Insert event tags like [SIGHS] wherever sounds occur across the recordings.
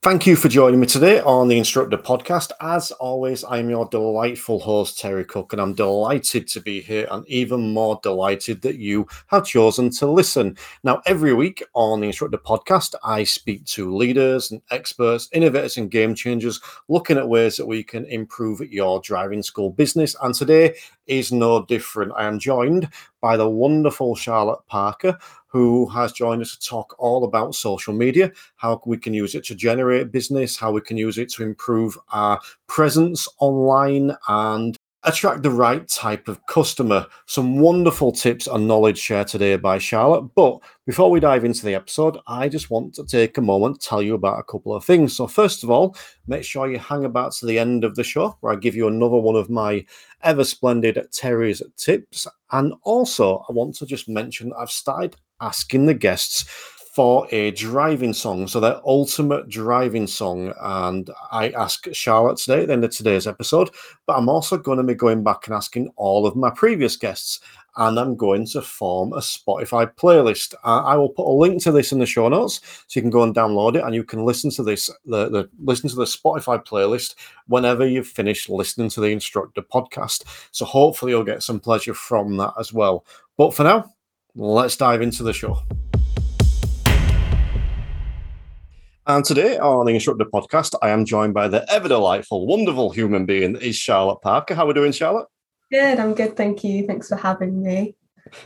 Thank you for joining me today on the Instructor Podcast. As always, I'm your delightful host, Terry Cook, and I'm delighted to be here and even more delighted that you have chosen to listen. Now, every week on the Instructor Podcast, I speak to leaders and experts, innovators, and game changers looking at ways that we can improve your driving school business. And today is no different. I am joined by the wonderful Charlotte Parker, who has joined us to talk all about social media, how we can use it to generate business, how we can use it to improve our presence online, and attract the right type of customer. Some wonderful tips and knowledge shared today by Charlotte. But before we dive into the episode, I just want to take a moment to tell you about a couple of things. So, first of all, make sure you hang about to the end of the show where I give you another one of my ever splendid Terry's tips. And also, I want to just mention I've started asking the guests for a driving song, so their ultimate driving song. And I ask Charlotte today at the end of today's episode, but I'm also going to be going back and asking all of my previous guests. And I'm going to form a Spotify playlist. I will put a link to this in the show notes, so you can go and download it, and you can listen to this, the, the listen to the Spotify playlist whenever you've finished listening to the Instructor podcast. So hopefully you'll get some pleasure from that as well. But for now, let's dive into the show. And today on the Instructor Podcast, I am joined by the ever delightful, wonderful human being that is Charlotte Parker. How are we doing, Charlotte? Good, I'm good, thank you. Thanks for having me.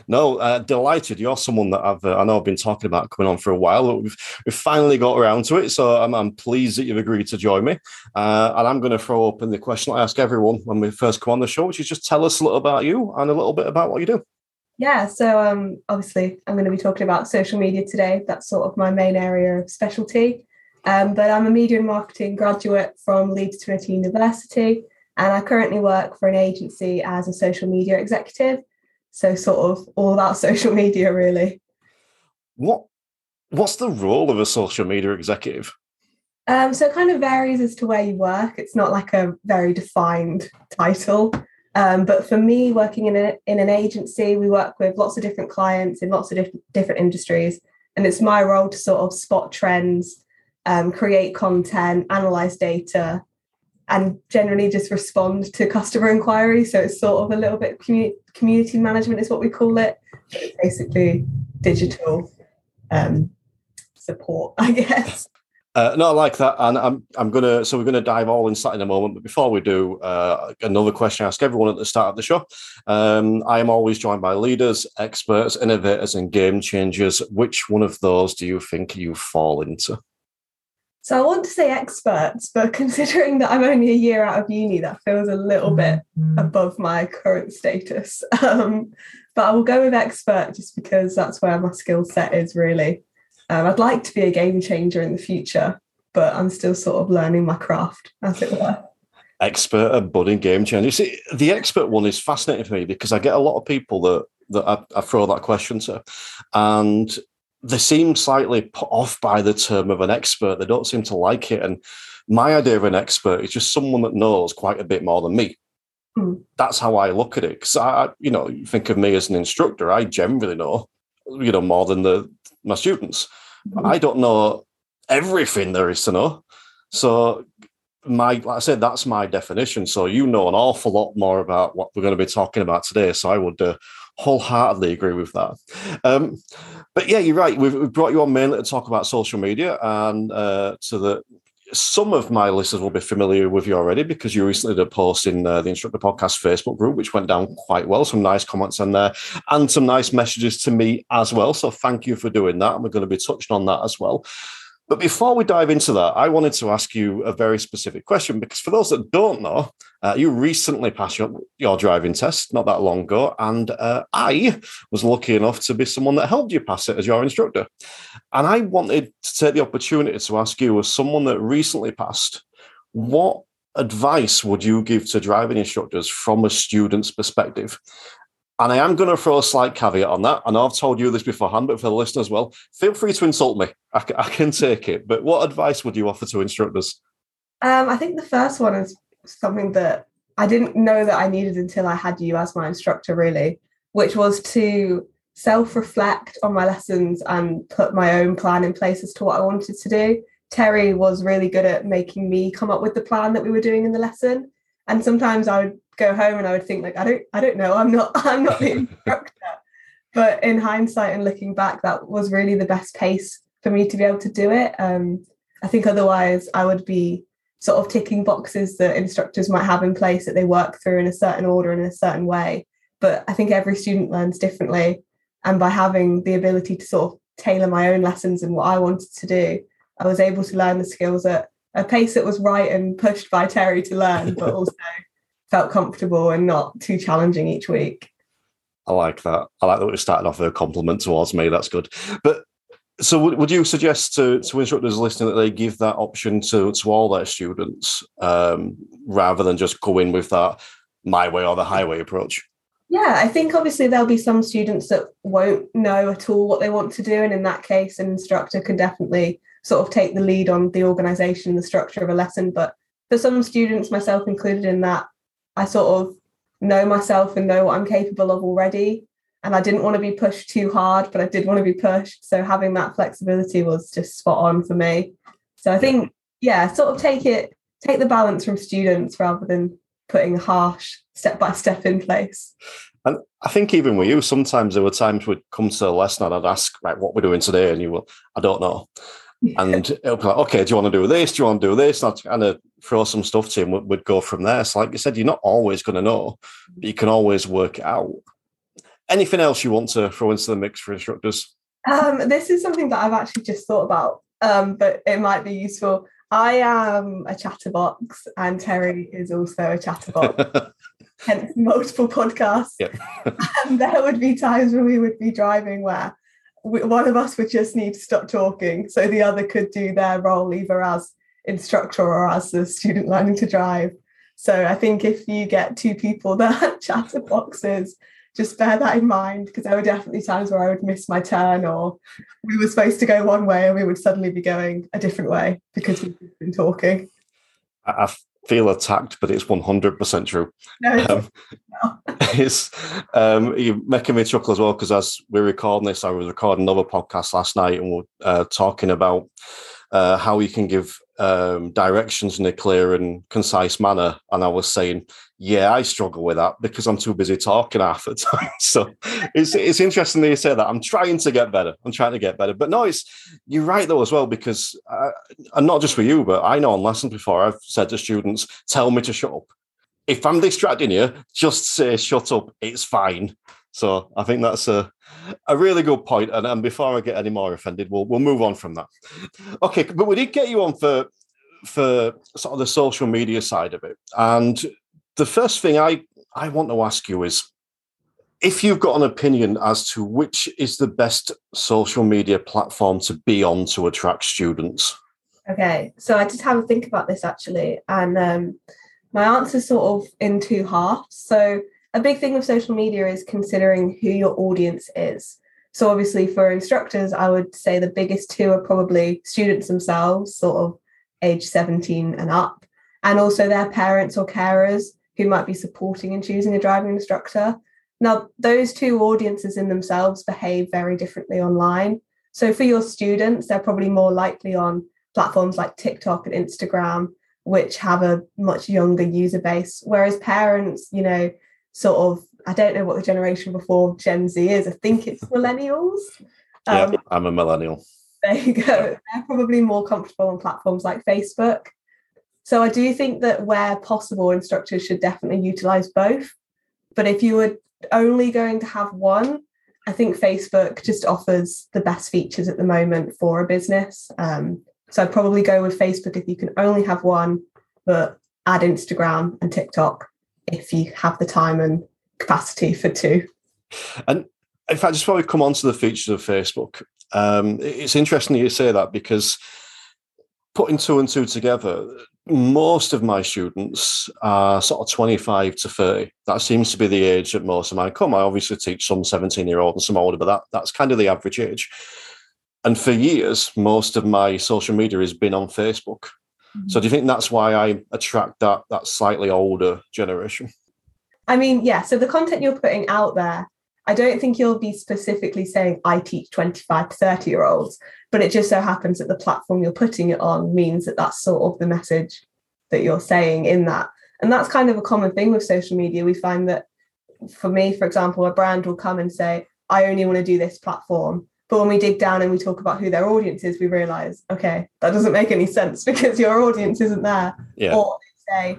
No, uh, delighted. You're someone that I've uh, I know I've been talking about coming on for a while. But we've we've finally got around to it, so I'm, I'm pleased that you've agreed to join me. Uh, and I'm going to throw open the question I ask everyone when we first come on the show, which is just tell us a little about you and a little bit about what you do. Yeah, so um, obviously I'm going to be talking about social media today. That's sort of my main area of specialty. Um, but I'm a media and marketing graduate from Leeds Trinity University, and I currently work for an agency as a social media executive. So, sort of all about [LAUGHS] social media, really. What What's the role of a social media executive? Um, so, it kind of varies as to where you work. It's not like a very defined title. Um, but for me, working in, a, in an agency, we work with lots of different clients in lots of diff- different industries. And it's my role to sort of spot trends, um, create content, analyze data, and generally just respond to customer inquiries. So it's sort of a little bit community, community management is what we call it. It's basically digital um, support, [LAUGHS] I guess. Uh, no, I like that, and I'm I'm gonna so we're gonna dive all into that in a moment. But before we do, uh, another question I ask everyone at the start of the show. Um, I am always joined by leaders, experts, innovators, and game changers. Which one of those do you think you fall into? So I want to say experts, but [LAUGHS] considering that I'm only a year out of uni, that feels a little bit above my current status. [LAUGHS] Um, but I will go with expert just because that's where my skill set is really. Um, I'd like to be a game changer in the future, but I'm still sort of learning my craft, as it were. Expert and budding game changer. You see, the expert one is fascinating for me because I get a lot of people that that I, I throw that question to, and they seem slightly put off by the term of an expert. They don't seem to like it. And my idea of an expert is just someone that knows quite a bit more than me. Mm. That's how I look at it. Because I, you know, you think of me as an instructor, I generally know, you know, more than the my students. Mm. I don't know everything there is to know. So my like I said, that's my definition. So you know an awful lot more about what we're going to be talking about today. So I would uh, wholeheartedly agree with that. Um, but yeah, you're right. We've, we've, brought you on mainly to talk about social media, and uh, so that some of my listeners will be familiar with you already because you recently did a post in uh, the Instructor Podcast Facebook group, which went down quite well. Some nice comments on there, and some nice messages to me as well. So thank you for doing that, and we're going to be touching on that as well. But before we dive into that, I wanted to ask you a very specific question because for those that don't know, uh, you recently passed your, your, driving test not that long ago, and uh, I was lucky enough to be someone that helped you pass it as your instructor. And I wanted to take the opportunity to ask you, as someone that recently passed, what advice would you give to driving instructors from a student's perspective? And I am going to throw a slight caveat on that. I know I've told you this beforehand, but for the listener as well, feel free to insult me. I, I can take it. But what advice would you offer to instructors? Um, I think the first one is something that I didn't know that I needed until I had you as my instructor, really, which was to self reflect on my lessons and put my own plan in place as to what I wanted to do. Terry was really good at making me come up with the plan that we were doing in the lesson. And sometimes I would go home and I would think like I don't I don't know I'm not [LAUGHS] I'm not the instructor [LAUGHS] but in hindsight and looking back that was really the best pace for me to be able to do it. Um, I think otherwise I would be sort of ticking boxes that instructors might have in place that they work through in a certain order and in a certain way. But I think every student learns differently. And by having the ability to sort of tailor my own lessons and what I wanted to do I was able to learn the skills at a pace that was right and pushed by Terry to learn but [LAUGHS] also felt comfortable and not too challenging each week. I like that. I like that we're starting off with a compliment towards me. That's good. But so would, would you suggest to, to instructors listening that they give that option to, to all their students um, rather than just go in with that my way or the highway approach? Yeah, I think obviously there'll be some students that won't know at all what they want to do. And in that case, an instructor can definitely sort of take the lead on the organization, the structure of a lesson. But for some students, myself included in that, I sort of know myself and know what I'm capable of already. And I didn't want to be pushed too hard, but I did want to be pushed. So having that flexibility was just spot on for me. So I think, yeah, sort of take it, take the balance from students rather than putting harsh step by step in place. And I think even with you, sometimes there were times we'd come to a lesson and I'd ask, right, what we're doing today? And you will, I don't know. And it'll be like, okay, do you want to do this? Do you want to do this? And I'd kind of throw some stuff to him, would, would go from there. So, like you said, you're not always going to know, but you can always work it out. Anything else you want to throw into the mix for instructors? Um, this is something that I've actually just thought about, um, but it might be useful. I am a chatterbox, and Terry is also a chatterbox. [LAUGHS] hence multiple podcasts. Yep. [LAUGHS] and there would be times when we would be driving where one of us would just need to stop talking so the other could do their role either as instructor or as the student learning to drive. So I think if you get two people [LAUGHS] that chatter boxes, just bear that in mind because there were definitely times where I would miss my turn or we were supposed to go one way and we would suddenly be going a different way because we've been talking. I feel attacked, but it's 100% true. No, it's, um, no. [LAUGHS] it's um, you're making me chuckle as well because as we're recording this, I was recording another podcast last night and we're uh, talking about uh, how you can give um, directions in a clear and concise manner. And I was saying, yeah, I struggle with that because I'm too busy talking half the [LAUGHS] time. So it's it's interesting that you say that. I'm trying to get better. I'm trying to get better. But no, it's you're right though as well because uh, and not just for you, but I know on lessons before I've said to students, tell me to shut up. If I'm distracting you, just say shut up. It's fine. So I think that's a a really good point. And, and before I get any more offended, we'll we'll move on from that. Okay, but we did get you on for for sort of the social media side of it. And the first thing I I want to ask you is if you've got an opinion as to which is the best social media platform to be on to attract students. Okay, so I did have a think about this actually, and um, my answer is sort of in two halves. So a big thing with social media is considering who your audience is. So obviously for instructors, I would say the biggest two are probably students themselves, sort of age 17 and up, and also their parents or carers who might be supporting and choosing a driving instructor. Now, those two audiences in themselves behave very differently online. So for your students, they're probably more likely on platforms like TikTok and Instagram, which have a much younger user base. Whereas parents, you know, sort of I don't know what the generation before Gen Z is. I think it's millennials. Yeah, um, I'm a millennial. There you go. They're probably more comfortable on platforms like Facebook. So I do think that where possible, instructors should definitely utilize both. But if you were only going to have one, I think Facebook just offers the best features at the moment for a business. Um, so I'd probably go with Facebook if you can only have one, but add Instagram and TikTok if you have the time and capacity for two. And in fact, just before we come on to the features of Facebook, um, it's interesting you say that because putting two and two together, most of my students are sort of 25 to 30. That seems to be the age that most of mine come. I obviously teach some 17 year old and some older, but that, that's kind of the average age. And for years, most of my social media has been on Facebook. So do you think that's why I attract that that slightly older generation? I mean, yeah. So the content you're putting out there, I don't think you'll be specifically saying I teach 25 to 30 year olds, but it just so happens that the platform you're putting it on means that that's sort of the message that you're saying in that. And that's kind of a common thing with social media. We find that for me, for example, a brand will come and say, I only want to do this platform. But when we dig down and we talk about who their audience is, we realize, okay, that doesn't make any sense [LAUGHS] because your audience isn't there. Yeah. Or say,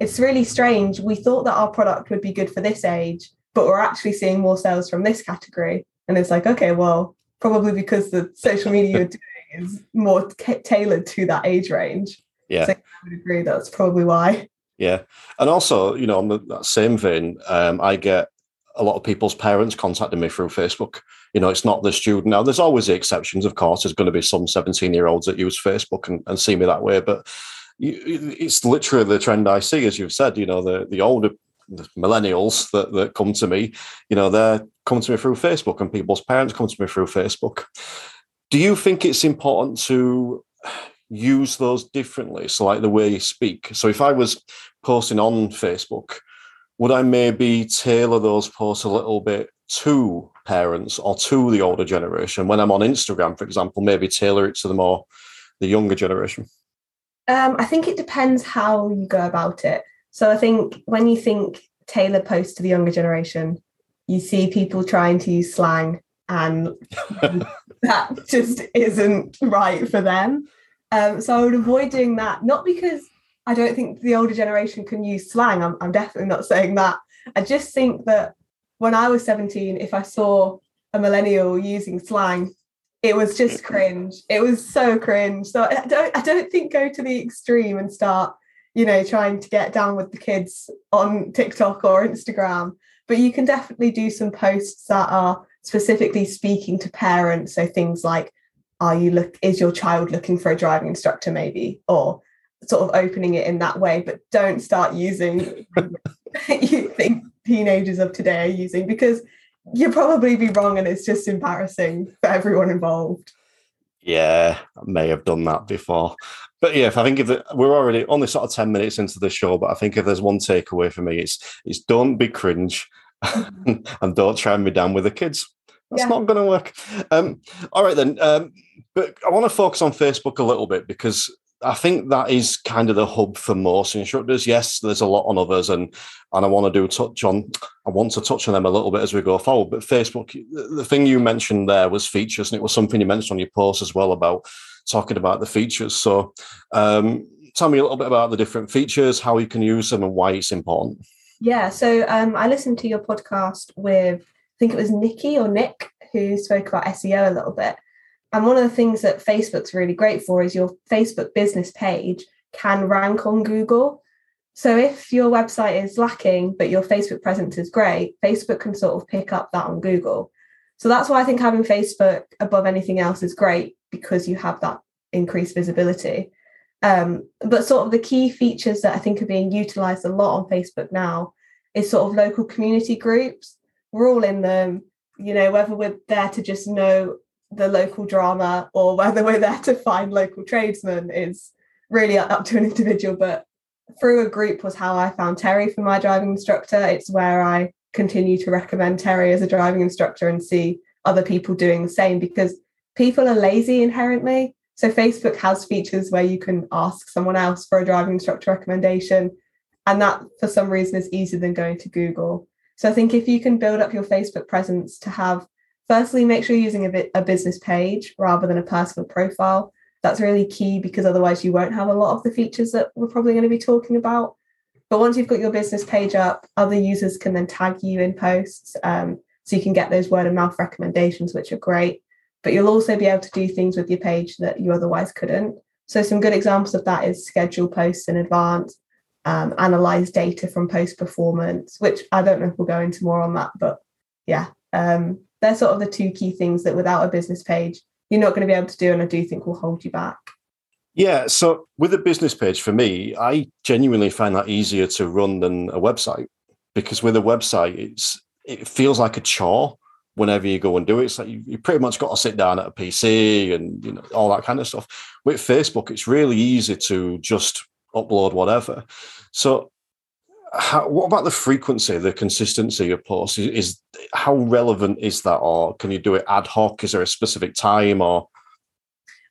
it's really strange. We thought that our product would be good for this age, but we're actually seeing more sales from this category. And it's like, okay, well, probably because the social media [LAUGHS] you're doing is more t- tailored to that age range. Yeah. So I would agree that's probably why. Yeah, and also, you know, on the, that same vein, um, I get a lot of people's parents contacting me through Facebook. You know, it's not the student. Now, there's always the exceptions, of course. There's going to be some 17 year olds that use Facebook and, and see me that way, but it's literally the trend I see, as you've said. You know, the the older the millennials that, that come to me, you know, they're coming to me through Facebook, and people's parents come to me through Facebook. Do you think it's important to use those differently? So, like the way you speak. So, if I was posting on Facebook, would I maybe tailor those posts a little bit to parents or to the older generation? When I'm on Instagram, for example, maybe tailor it to the more the younger generation. Um, I think it depends how you go about it. So I think when you think tailor posts to the younger generation, you see people trying to use slang and [LAUGHS] that just isn't right for them. Um, so I would avoid doing that, not because I don't think the older generation can use slang. I'm, I'm definitely not saying that. I just think that when I was 17, if I saw a millennial using slang, it was just mm. cringe. It was so cringe. So I don't I don't think go to the extreme and start, you know, trying to get down with the kids on TikTok or Instagram. But you can definitely do some posts that are specifically speaking to parents. So things like, are you look is your child looking for a driving instructor, maybe? Or sort of opening it in that way, but don't start using [LAUGHS] [LAUGHS] you think teenagers of today are using because you'll probably be wrong and it's just embarrassing for everyone involved. Yeah, I may have done that before. But yeah, if I think if the, we're already only sort of 10 minutes into the show, but I think if there's one takeaway for me, it's it's don't be cringe [LAUGHS] and don't try and be down with the kids. That's yeah. not going to work. Um, all right then. Um, but I want to focus on Facebook a little bit because I think that is kind of the hub for most instructors. Yes, there's a lot on others, and and I want to do touch on. I want to touch on them a little bit as we go forward. But Facebook, the thing you mentioned there was features, and it was something you mentioned on your post as well about talking about the features. So, um, tell me a little bit about the different features, how you can use them, and why it's important. Yeah, so um, I listened to your podcast with I think it was Nikki or Nick who spoke about SEO a little bit. And one of the things that Facebook's really great for is your Facebook business page can rank on Google. So if your website is lacking, but your Facebook presence is great, Facebook can sort of pick up that on Google. So that's why I think having Facebook above anything else is great because you have that increased visibility. Um, but sort of the key features that I think are being utilized a lot on Facebook now is sort of local community groups. We're all in them, you know, whether we're there to just know the local drama or whether we're there to find local tradesmen is really up to an individual. But through a group was how I found Terry for my driving instructor. It's where I continue to recommend Terry as a driving instructor and see other people doing the same because people are lazy inherently. So Facebook has features where you can ask someone else for a driving instructor recommendation. And that for some reason is easier than going to Google. So I think if you can build up your Facebook presence to have Firstly, make sure you're using a, bit, a business page rather than a personal profile. That's really key because otherwise you won't have a lot of the features that we're probably going to be talking about. But once you've got your business page up, other users can then tag you in posts. Um, so you can get those word of mouth recommendations, which are great. But you'll also be able to do things with your page that you otherwise couldn't. So some good examples of that is schedule posts in advance, um, analyze data from post performance, which I don't know if we'll go into more on that, but yeah, um, they're sort of the two key things that without a business page, you're not going to be able to do. And I do think will hold you back. Yeah. So with a business page, for me, I genuinely find that easier to run than a website because with a website, it's it feels like a chore. whenever you go and do it. It's like you, you pretty much got to sit down at a PC and you know all that kind of stuff. With Facebook, it's really easy to just upload whatever. So, how, what about the frequency, the consistency of posts? Is, is how relevant is that, or can you do it ad hoc? Is there a specific time, or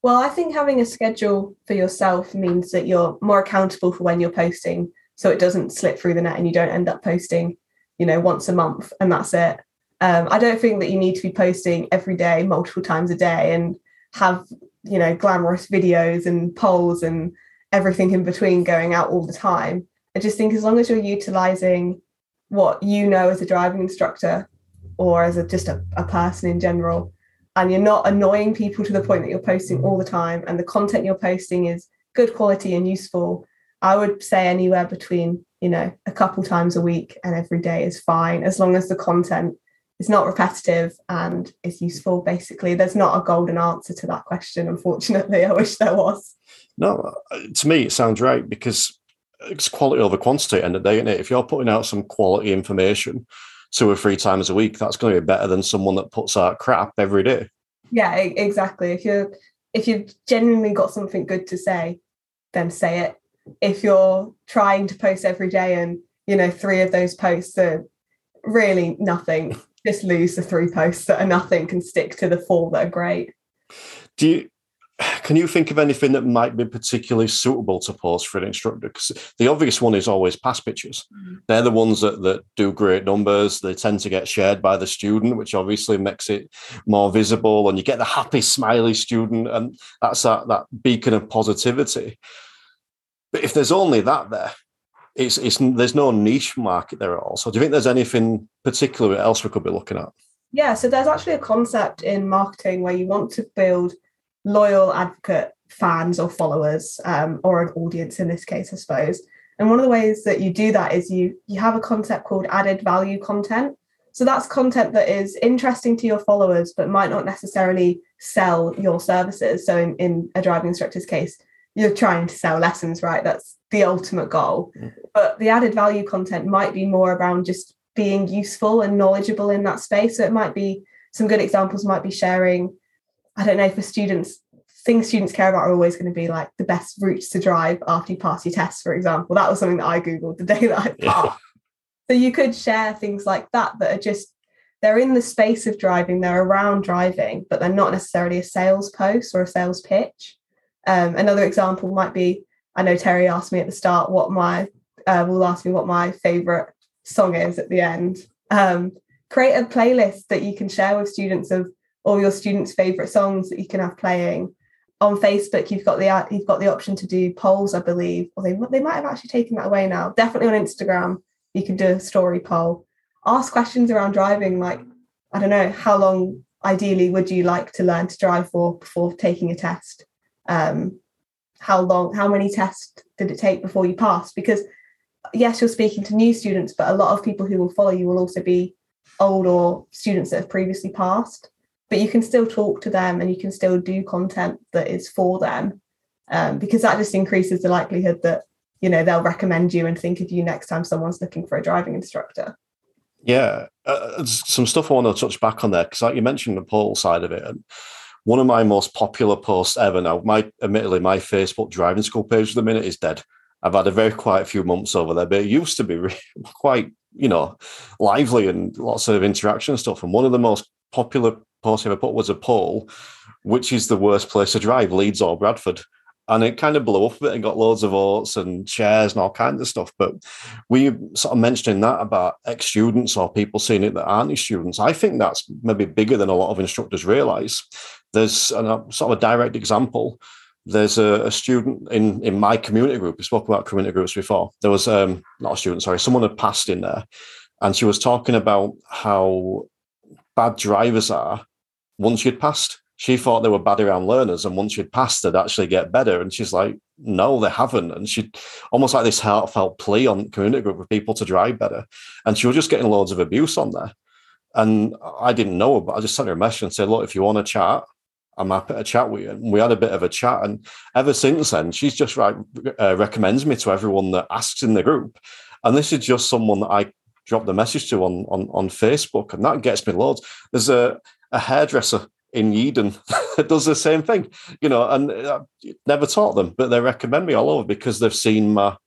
well, I think having a schedule for yourself means that you're more accountable for when you're posting, so it doesn't slip through the net and you don't end up posting, you know, once a month and that's it. Um, I don't think that you need to be posting every day, multiple times a day, and have you know glamorous videos and polls and everything in between going out all the time. I just think as long as you're utilizing what you know as a driving instructor or as a, just a, a person in general and you're not annoying people to the point that you're posting all the time and the content you're posting is good quality and useful i would say anywhere between you know a couple times a week and every day is fine as long as the content is not repetitive and is useful basically. There's not a golden answer to that question unfortunately. [LAUGHS] I wish there was. No uh, to me it sounds right because it's quality over quantity at the end of the day isn't it? if you're putting out some quality information two or three times a week, that's going to be better than someone that puts out crap every day. Yeah, exactly. If you're if you've genuinely got something good to say, then say it. If you're trying to post every day and you know three of those posts are really nothing, [LAUGHS] just lose the three posts that are nothing and stick to the four that are great. Do you can you think of anything that might be particularly suitable to post for an instructor? Because the obvious one is always past pictures. Mm-hmm. They're the ones that, that do great numbers. They tend to get shared by the student, which obviously makes it more visible. And you get the happy, smiley student, and that's that, that beacon of positivity. But if there's only that there, it's, it's there's no niche market there at all. So do you think there's anything particular else we could be looking at? Yeah, so there's actually a concept in marketing where you want to build loyal advocate fans or followers um, or an audience in this case i suppose. And one of the ways that you do that is you you have a concept called added value content. So that's content that is interesting to your followers but might not necessarily sell your services. So in, in a driving instructor's case you're trying to sell lessons right? That's the ultimate goal. Mm-hmm. but the added value content might be more around just being useful and knowledgeable in that space. So it might be some good examples might be sharing I don't know for students, things students care about are always going to be like the best routes to drive after you pass your tests, for example. That was something that I Googled the day that I passed. So you could share things like that that are just they're in the space of driving, they're around driving, but they're not necessarily a sales post or a sales pitch. Um, another example might be I know Terry asked me at the start what my uh, will ask me what my favorite song is at the end. Um, create a playlist that you can share with students of all your students' favorite songs that you can have playing. On Facebook, you've got the you've got the option to do polls, I believe, or they they might have actually taken that away now. Definitely on Instagram, you can do a story poll. Ask questions around driving, like I don't know, how long ideally would you like to learn to drive for before taking a test? Um, how long, how many tests did it take before you passed? Because yes, you're speaking to new students, but a lot of people who will follow you will also be old or students that have previously passed but you can still talk to them and you can still do content that is for them um, because that just increases the likelihood that you know they'll recommend you and think of you next time someone's looking for a driving instructor. Yeah uh, some stuff i want to touch back on there because like you mentioned the poll side of it and one of my most popular posts ever now my admittedly my facebook driving school page at the minute is dead. I've had a very quiet few months over there but it used to be [LAUGHS] quite you know lively and lots of interaction and stuff and one of the most popular post I put was a poll, which is the worst place to drive, Leeds or Bradford? And it kind of blew up a bit and got loads of votes and shares and all kinds of stuff. But we sort of mentioning that about ex students or people seeing it that aren't students. I think that's maybe bigger than a lot of instructors realize. There's a sort of a direct example. There's a, a, student in, in my community group. We spoke about community groups before. There was um, not a student, sorry, someone had passed in there, and she was talking about how bad drivers are once you'd passed. She thought they were bad around learners, and once you'd passed, they'd actually get better. And she's like, no, they haven't. And she almost like this heartfelt plea on community group for people to drive better. And she was just getting loads of abuse on there. And I didn't know, but I just sent her a message and said, look, if you want to chat, I'm happy to chat with you. And we had a bit of a chat. And ever since then, she's just like uh, recommends me to everyone that asks in the group. And this is just someone that I drop the message to on on, on Facebook, and that gets me loads. There's a, a hairdresser in Yeadon that [LAUGHS] does the same thing, you know, and I never taught them, but they recommend me all over because they've seen my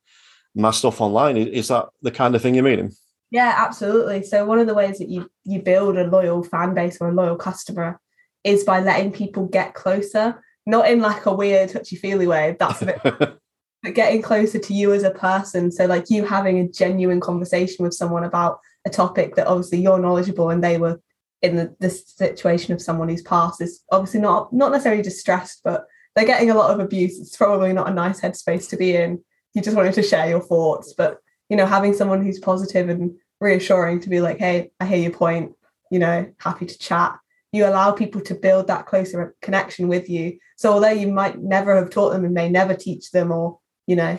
my stuff online. Is that the kind of thing you're meaning? Yeah, absolutely. So one of the ways that you you build a loyal fan base or a loyal customer is by letting people get closer, not in like a weird touchy feely way. That's a bit. [LAUGHS] but getting closer to you as a person. So like you having a genuine conversation with someone about a topic that obviously you're knowledgeable and they were in the, the situation of someone who's passed is obviously not not necessarily distressed, but they're getting a lot of abuse. It's probably not a nice headspace to be in. You just wanted to share your thoughts, but you know, having someone who's positive and reassuring to be like, hey, I hear your point, you know, happy to chat. You allow people to build that closer connection with you. So although you might never have taught them and may never teach them or, you know,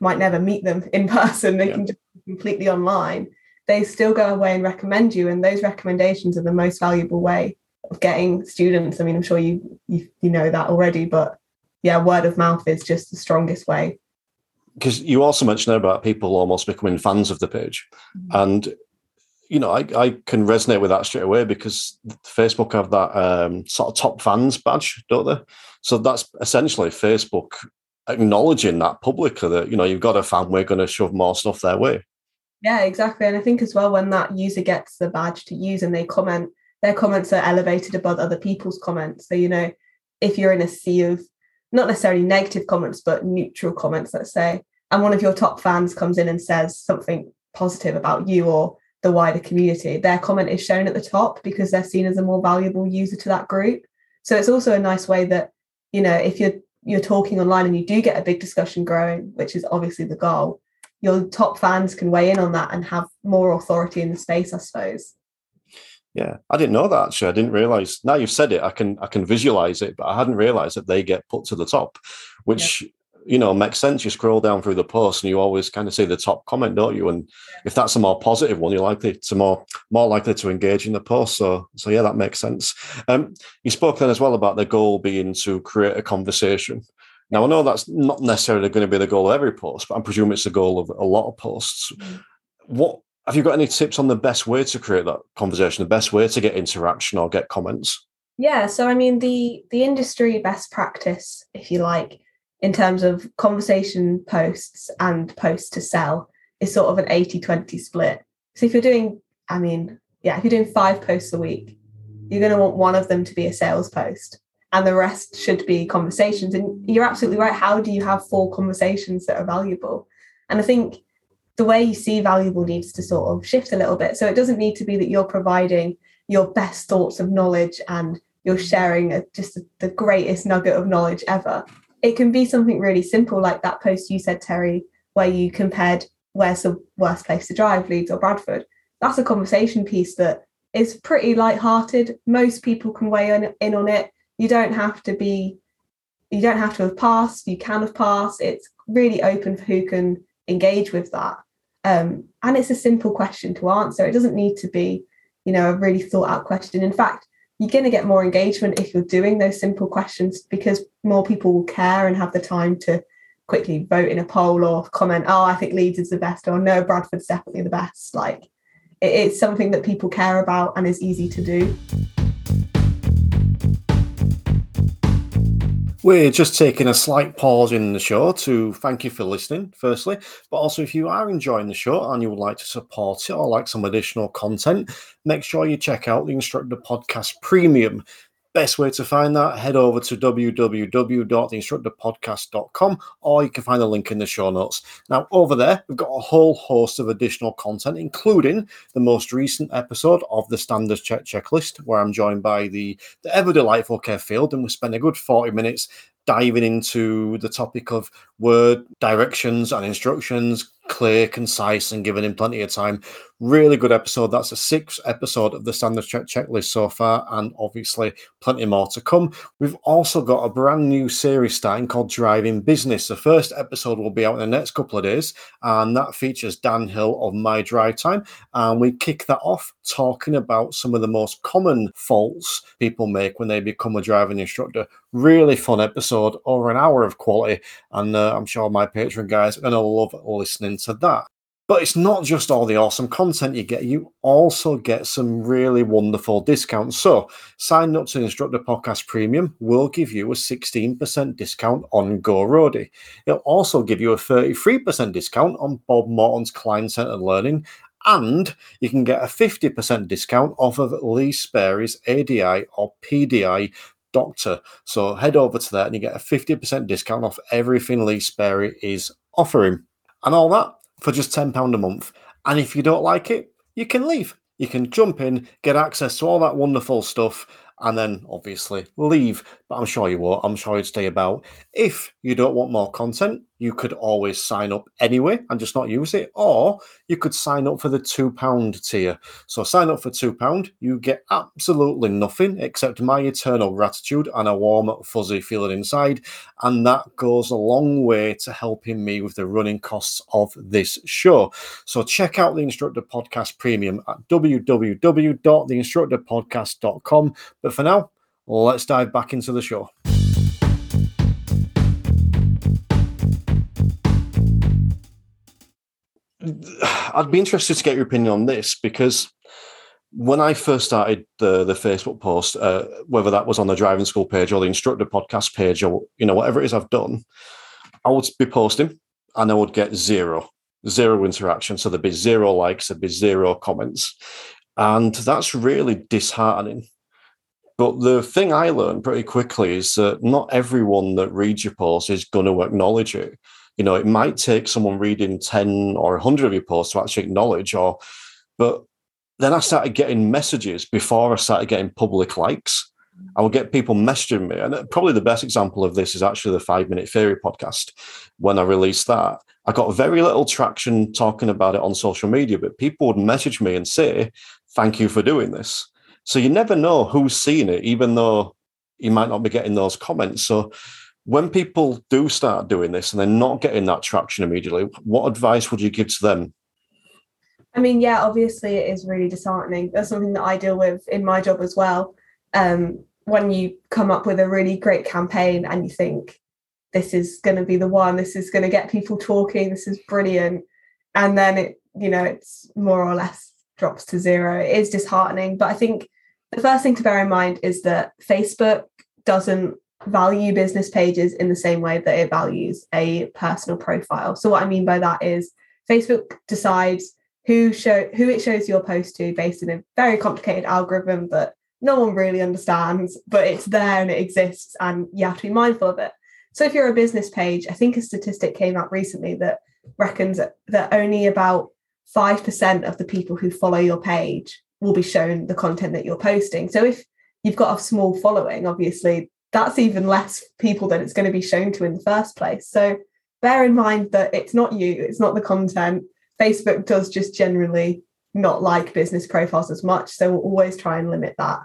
might never meet them in [LAUGHS] person, they yeah. can just be completely online, they still go away and recommend you. And those recommendations are the most valuable way of getting students. I mean, I'm sure you you, you know that already, but yeah, word of mouth is just the strongest way because you also mentioned about people almost becoming fans of the page, mm-hmm. and you know I, I can resonate with that straight away because Facebook have that um, sort of top fans badge, don't they? So that's essentially Facebook acknowledging that publicly that you know you've got a fan, we're going to shove more stuff their way. Yeah, exactly. And I think as well when that user gets the badge to use and they comment, their comments are elevated above other people's comments. So you know, if you're in a sea of not necessarily negative comments, but neutral comments, let's say, and one of your top fans comes in and says something positive about you or the wider community, their comment is shown at the top because they're seen as a more valuable user to that group. So it's also a nice way that, you know, if you're you're talking online and you do get a big discussion growing, which is obviously the goal, your top fans can weigh in on that and have more authority in the space, I suppose. Yeah, I didn't know that actually. I didn't realize. Now you've said it, I can I can visualize it, but I hadn't realized that they get put to the top, which you know, makes sense. You scroll down through the post and you always kind of see the top comment, don't you? And if that's a more positive one, you're likely to more more likely to engage in the post. So so yeah, that makes sense. Um, you spoke then as well about the goal being to create a conversation. Now I know that's not necessarily going to be the goal of every post, but I presume it's the goal of a lot of posts. Mm. What have you got any tips on the best way to create that conversation, the best way to get interaction or get comments? Yeah, so I mean the the industry best practice, if you like, in terms of conversation posts and posts to sell is sort of an 80 20 split. So if you're doing, I mean, yeah, if you're doing five posts a week, you're going to want one of them to be a sales post and the rest should be conversations. And you're absolutely right. How do you have four conversations that are valuable? And I think the way you see valuable needs to sort of shift a little bit. So it doesn't need to be that you're providing your best thoughts of knowledge and you're sharing a, just the greatest nugget of knowledge ever it can be something really simple like that post you said terry where you compared where's the worst place to drive leeds or bradford that's a conversation piece that is pretty light-hearted most people can weigh in on it you don't have to be you don't have to have passed you can have passed it's really open for who can engage with that um, and it's a simple question to answer it doesn't need to be you know a really thought out question in fact you're going to get more engagement if you're doing those simple questions because more people will care and have the time to quickly vote in a poll or comment, oh, I think Leeds is the best, or no, Bradford's definitely the best. Like it's something that people care about and is easy to do. We're just taking a slight pause in the show to thank you for listening, firstly. But also, if you are enjoying the show and you would like to support it or like some additional content, make sure you check out the Instructor Podcast Premium. Best way to find that, head over to www.theinstructorpodcast.com or you can find the link in the show notes. Now, over there, we've got a whole host of additional content, including the most recent episode of the Standards Check Checklist, where I'm joined by the, the ever delightful Kev Field, and we spend a good 40 minutes diving into the topic of word directions and instructions, clear, concise, and giving him plenty of time. Really good episode. That's a sixth episode of the standard check checklist so far, and obviously plenty more to come. We've also got a brand new series starting called Driving Business. The first episode will be out in the next couple of days, and that features Dan Hill of My Drive Time. And we kick that off talking about some of the most common faults people make when they become a driving instructor. Really fun episode, over an hour of quality, and uh, I'm sure my Patreon guys are going to love listening to that. But it's not just all the awesome content you get, you also get some really wonderful discounts. So, sign up to Instructor Podcast Premium will give you a 16% discount on GoRoadie. It'll also give you a 33% discount on Bob Morton's Client Centered Learning. And you can get a 50% discount off of Lee Sperry's ADI or PDI Doctor. So head over to that and you get a 50% discount off everything Lee Sperry is offering. And all that for just £10 a month. And if you don't like it, you can leave. You can jump in, get access to all that wonderful stuff, and then obviously leave. But I'm sure you won't. I'm sure you'd stay about. If you don't want more content, you could always sign up anyway and just not use it, or you could sign up for the two pound tier. So sign up for two pound, you get absolutely nothing except my eternal gratitude and a warm, fuzzy feeling inside, and that goes a long way to helping me with the running costs of this show. So check out the Instructor Podcast Premium at www.theinstructorpodcast.com. But for now, let's dive back into the show. I'd be interested to get your opinion on this because when I first started the the Facebook post, uh, whether that was on the driving school page or the instructor podcast page or you know whatever it is I've done, I would be posting and I would get zero zero interaction. So there'd be zero likes, there'd be zero comments, and that's really disheartening. But the thing I learned pretty quickly is that not everyone that reads your post is going to acknowledge it you know, it might take someone reading 10 or 100 of your posts to actually acknowledge or, but then I started getting messages before I started getting public likes. I would get people messaging me. And probably the best example of this is actually the Five Minute Theory podcast. When I released that, I got very little traction talking about it on social media, but people would message me and say, Thank you for doing this. So you never know who's seeing it, even though you might not be getting those comments. So when people do start doing this and they're not getting that traction immediately, what advice would you give to them? I mean, yeah, obviously it is really disheartening. That's something that I deal with in my job as well. Um, when you come up with a really great campaign and you think this is going to be the one, this is going to get people talking, this is brilliant, and then it, you know, it's more or less drops to zero. It is disheartening. But I think the first thing to bear in mind is that Facebook doesn't value business pages in the same way that it values a personal profile. So what I mean by that is Facebook decides who show who it shows your post to based on a very complicated algorithm that no one really understands, but it's there and it exists and you have to be mindful of it. So if you're a business page, I think a statistic came out recently that reckons that only about 5% of the people who follow your page will be shown the content that you're posting. So if you've got a small following, obviously that's even less people than it's going to be shown to in the first place. So bear in mind that it's not you, it's not the content. Facebook does just generally not like business profiles as much. So we'll always try and limit that.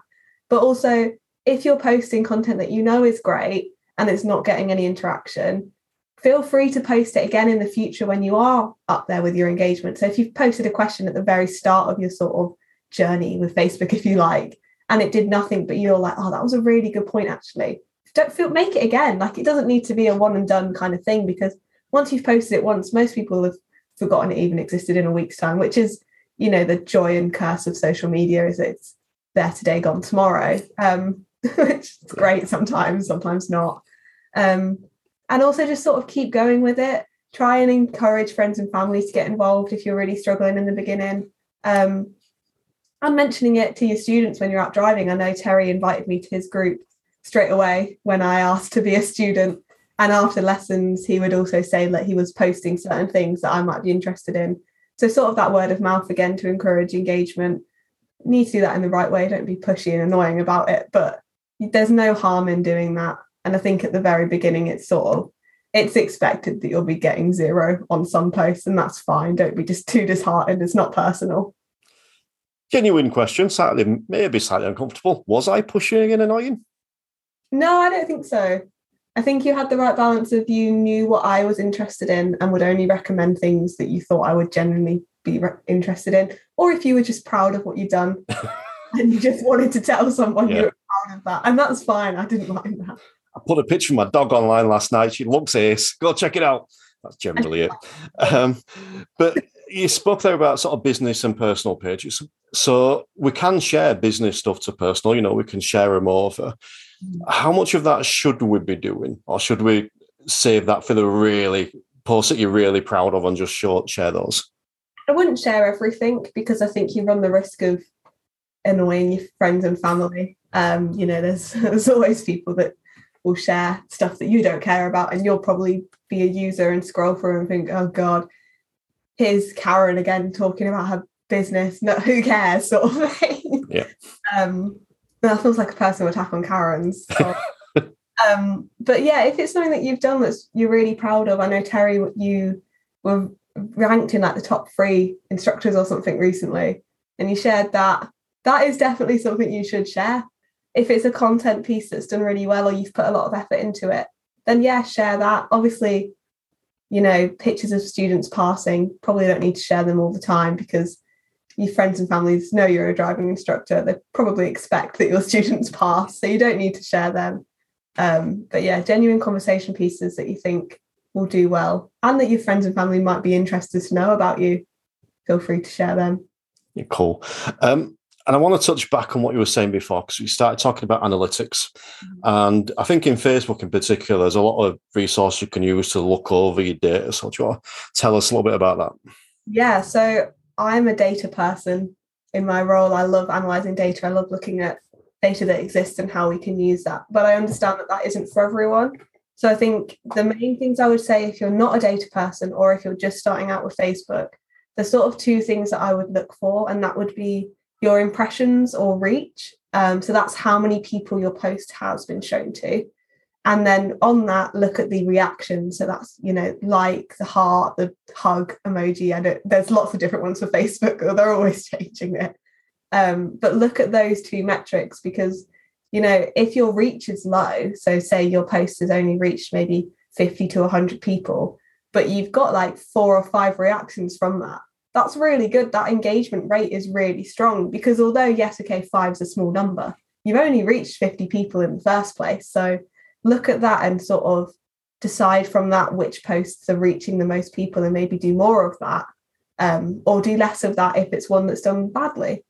But also, if you're posting content that you know is great and it's not getting any interaction, feel free to post it again in the future when you are up there with your engagement. So if you've posted a question at the very start of your sort of journey with Facebook, [LAUGHS] if you like, and it did nothing, but you're like, oh, that was a really good point, actually. Don't feel make it again. Like it doesn't need to be a one and done kind of thing because once you've posted it once, most people have forgotten it even existed in a week's time, which is, you know, the joy and curse of social media is it's there today, gone tomorrow. Um, [LAUGHS] which is great sometimes, sometimes not. Um, and also just sort of keep going with it. Try and encourage friends and family to get involved if you're really struggling in the beginning. Um, and mentioning it to your students when you're out driving. I know Terry invited me to his group straight away when I asked to be a student. And after lessons, he would also say that he was posting certain things that I might be interested in. So, sort of that word of mouth again to encourage engagement. need to do that in the right way. Don't be pushy and annoying about it, but there's no harm in doing that. And I think at the very beginning, it's sort of it's expected that you'll be getting zero on some posts, and that's fine. Don't be just too disheartened. It's not personal. Genuine question, slightly maybe slightly uncomfortable. Was I pushing and annoying? No, I don't think so. I think you had the right balance of you knew what I was interested in and would only recommend things that you thought I would genuinely be re- interested in, or if you were just proud of what you'd done [LAUGHS] and you just wanted to tell someone yeah. you were proud of that, and that's fine. I didn't mind that. I put a picture of my dog online last night. She looks ace. Go check it out. That's generally it. [LAUGHS] Um, but you spoke there about sort of business and personal pages. So we can share business stuff to personal, you know, we can share them over. Mm. How much of that should we be doing? Or should we save that for the really posts that you're really proud of and just short share those? I wouldn't share everything because I think you run the risk of annoying your friends and family. Um, you know, there's [LAUGHS] there's always people that will share stuff that you don't care about, and you'll probably be a user and scroll through and think, oh god, here's Karen again talking about her business. No, who cares, sort of thing. Yeah. Um, that feels like a personal attack on Karen's. So, [LAUGHS] um, but yeah, if it's something that you've done that's you're really proud of, I know Terry, you were ranked in like the top three instructors or something recently, and you shared that. That is definitely something you should share. If it's a content piece that's done really well or you've put a lot of effort into it, then yeah, share that. Obviously, you know, pictures of students passing, probably don't need to share them all the time because your friends and families know you're a driving instructor. They probably expect that your [LAUGHS] students pass, so you don't need to share them. Um, but yeah, genuine conversation pieces that you think will do well and that your friends and family might be interested to know about you, feel free to share them. Yeah, cool. Um, and I want to touch back on what you were saying before because we started talking about analytics. Mm-hmm. And I think in Facebook in particular, there's a lot of resources you can use to look over your data. So, do you want to tell us a little bit about that? Yeah. So, I'm a data person in my role. I love analyzing data. I love looking at data that exists and how we can use that. But I understand that that isn't for everyone. So I think the main things I would say if you're not a data person or if you're just starting out with Facebook, there's sort of two things that I would look for, and that would be your impressions or reach. Um, so that's how many people your post has been shown to. And then on that, look at the reaction. So that's, you know, like the heart, the hug emoji. Don't, there's lots of different ones for [LAUGHS] Facebook, they're always [LAUGHS] changing it. Um, but look at those two metrics because, you know, if your reach is low, so say your post has only reached maybe 50 to 100 people, but you've got like four or five reactions from that, that's really good. That engagement rate is really strong because although, yes, okay, five's a small number, you've only reached 50 people in the first place. So look at that and sort of decide from that which posts are reaching the most people and maybe do more of that um, or do less of that if it's one that's done badly.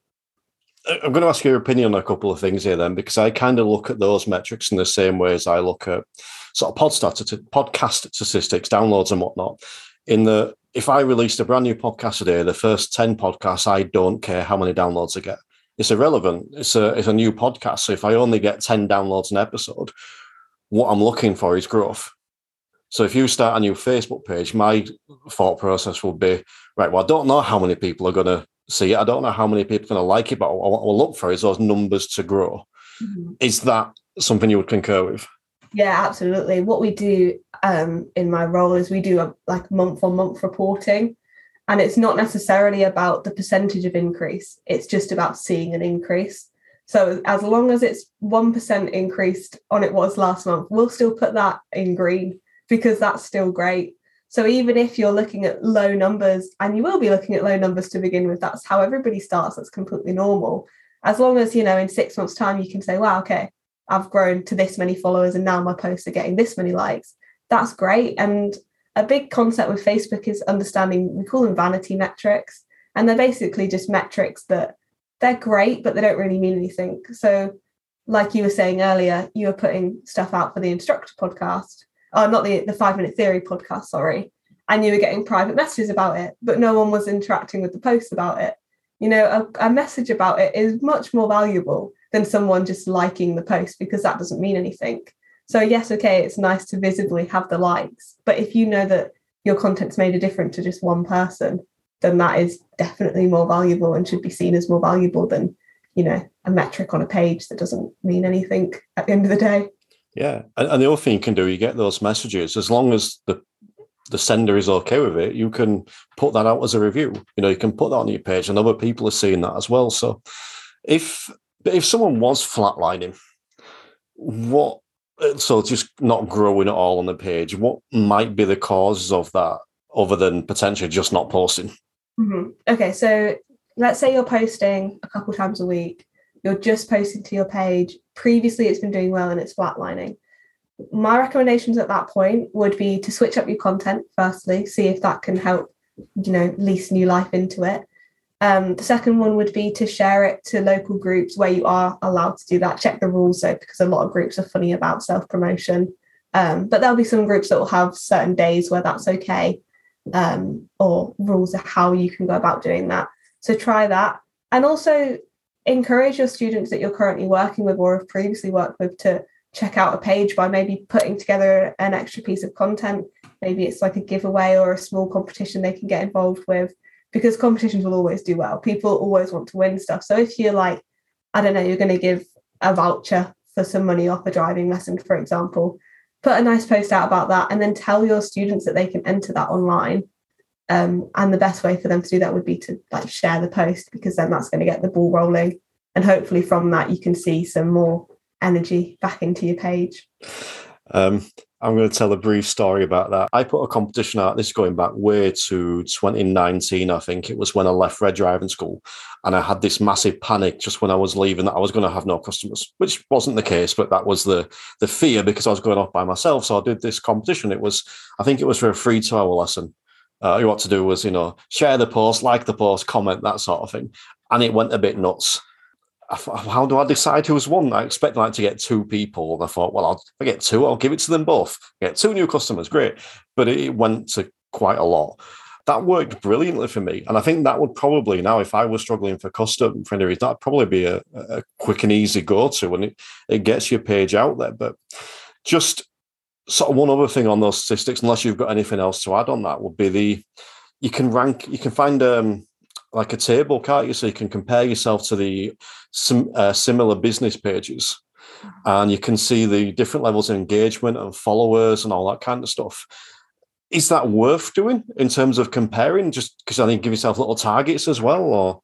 I'm going to ask your opinion on a couple of things here then, because I kind of look at those metrics in the same way as I look at sort of podcast statistics, downloads, and whatnot. In the if I released a brand new podcast today, the first 10 podcasts, I don't care how many downloads I get. It's irrelevant. It's a it's a new podcast. So if I only get 10 downloads an episode, what I'm looking for is growth. So if you start a new Facebook page, my thought process will be, right, well, I don't know how many people are going to see it. I don't know how many people are going to like it, but what I will look for is those numbers to grow. Mm-hmm. Is that something you would concur with? Yeah, absolutely. What we do um, in my role is we do a like month on month reporting, and it's not necessarily about the percentage of increase. It's just about seeing an increase. So as long as it's one percent increased on it was last month, we'll still put that in green because that's still great. So even if you're looking at low numbers, and you will be looking at low numbers to begin with, that's how everybody starts. That's completely normal. As long as, you know, in six months' time, you can say, wow, okay, I've grown to this many followers and now my posts are getting this many likes. That's great. And a big concept with Facebook is understanding, we call them vanity metrics. And they're basically just metrics that they're great, but they don't really mean anything. So, like you were saying earlier, you were putting stuff out for the instructor podcast oh, not the, the five minute theory podcast, sorry. And you were getting private messages about it, but no one was interacting with the posts about it. You know, a, a message about it is much more valuable than someone just liking the post because that doesn't mean anything. So, yes, okay, it's nice to visibly have the likes, but if you know that your content's made a difference to just one person, then that is definitely more valuable and should be seen as more valuable than, you know, a metric on a page that doesn't mean anything at the end of the day. Yeah, and, and the other thing you can do, you get those messages as long as the the sender is okay with it, you can put that out as a review. You know, you can put that on your page, and other people are seeing that as well. So, if if someone was flatlining, what so just not growing at all on the page, what might be the causes of that, other than potentially just not posting? Mm-hmm. Okay, so let's say you're posting a couple times a week, you're just posting to your page. Previously, it's been doing well and it's flatlining. My recommendations at that point would be to switch up your content, firstly, see if that can help you know, lease new life into it. Um, the second one would be to share it to local groups where you are allowed to do that. Check the rules though, because a lot of groups are funny about self promotion. Um, but there'll be some groups that will have certain days where that's okay, um, or rules of how you can go about doing that. So try that. And also encourage your students that you're currently working with or have previously worked with to check out a page by maybe putting together an extra piece of content. Maybe it's like a giveaway or a small competition they can get involved with because competitions will always do well. People always want to win stuff. So if you're like, I don't know, you're going to give a voucher for some money off a driving lesson, for example, put a nice post out about that and then tell your students that they can enter that online. Um, and the best way for them to do that would be to like share the post because then that's going to get the ball rolling. And hopefully from that you can see some more energy back into your page. Um, I'm going to tell a brief story about that. I put a competition out, this is going back way to 2019, I think it was when I left Red Driving School. And I had this massive panic just when I was leaving that I was going to have no customers, which wasn't the case, but that was the, the fear because I was going off by myself. So I did this competition. It was, I think it was for a free hour lesson. Uh, what to do was, you know, share the post, like the post, comment, that sort of thing. And it went a bit nuts how do I decide who's won? I expect like to get two people. I thought, well, I'll get two, I'll give it to them both. Get two new customers, great. But it went to quite a lot. That worked brilliantly for me. And I think that would probably now, if I was struggling for custom any that'd probably be a, a quick and easy go-to and it, it gets your page out there. But just sort of one other thing on those statistics, unless you've got anything else to add on that, would be the you can rank, you can find um like a table, can't you? So you can compare yourself to the sim, uh, similar business pages, mm-hmm. and you can see the different levels of engagement and followers and all that kind of stuff. Is that worth doing in terms of comparing? Just because I think give yourself little targets as well, or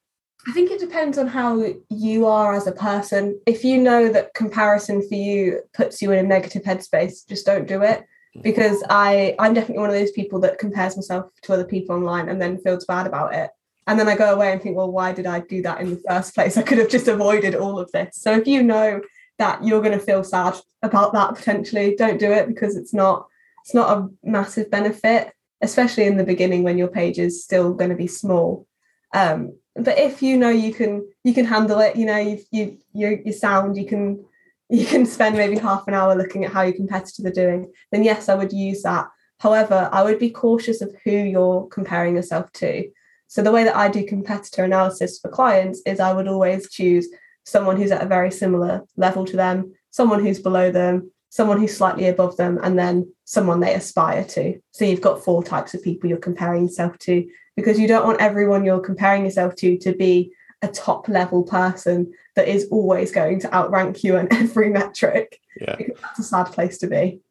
I think it depends on how you are as a person. If you know that comparison for you puts you in a negative headspace, just don't do it. Because I, I'm definitely one of those people that compares myself to other people online and then feels bad about it and then I go away and think, well, why did I do that in the first place? I could have just avoided all of this. So if you know that you're going to feel sad about that potentially, don't do it because it's not it's not a massive benefit, especially in the beginning when your page is still going to be small. Um, but if you know you can you can handle it, you know you you you your sound you can you can spend maybe half an hour looking at how your competitors are doing, then yes, I would use that. However, I would be cautious of who you're comparing yourself to so the way that I do competitor analysis for clients is I would always choose someone who's at a very similar level to them, someone who's below them, someone who's slightly above them, and then someone they aspire to. So you've got four types of people you're comparing yourself to because you don't want everyone you're comparing yourself to to be a top level person that is always going to outrank you on [LAUGHS] every metric. Yeah. That's a sad place to be.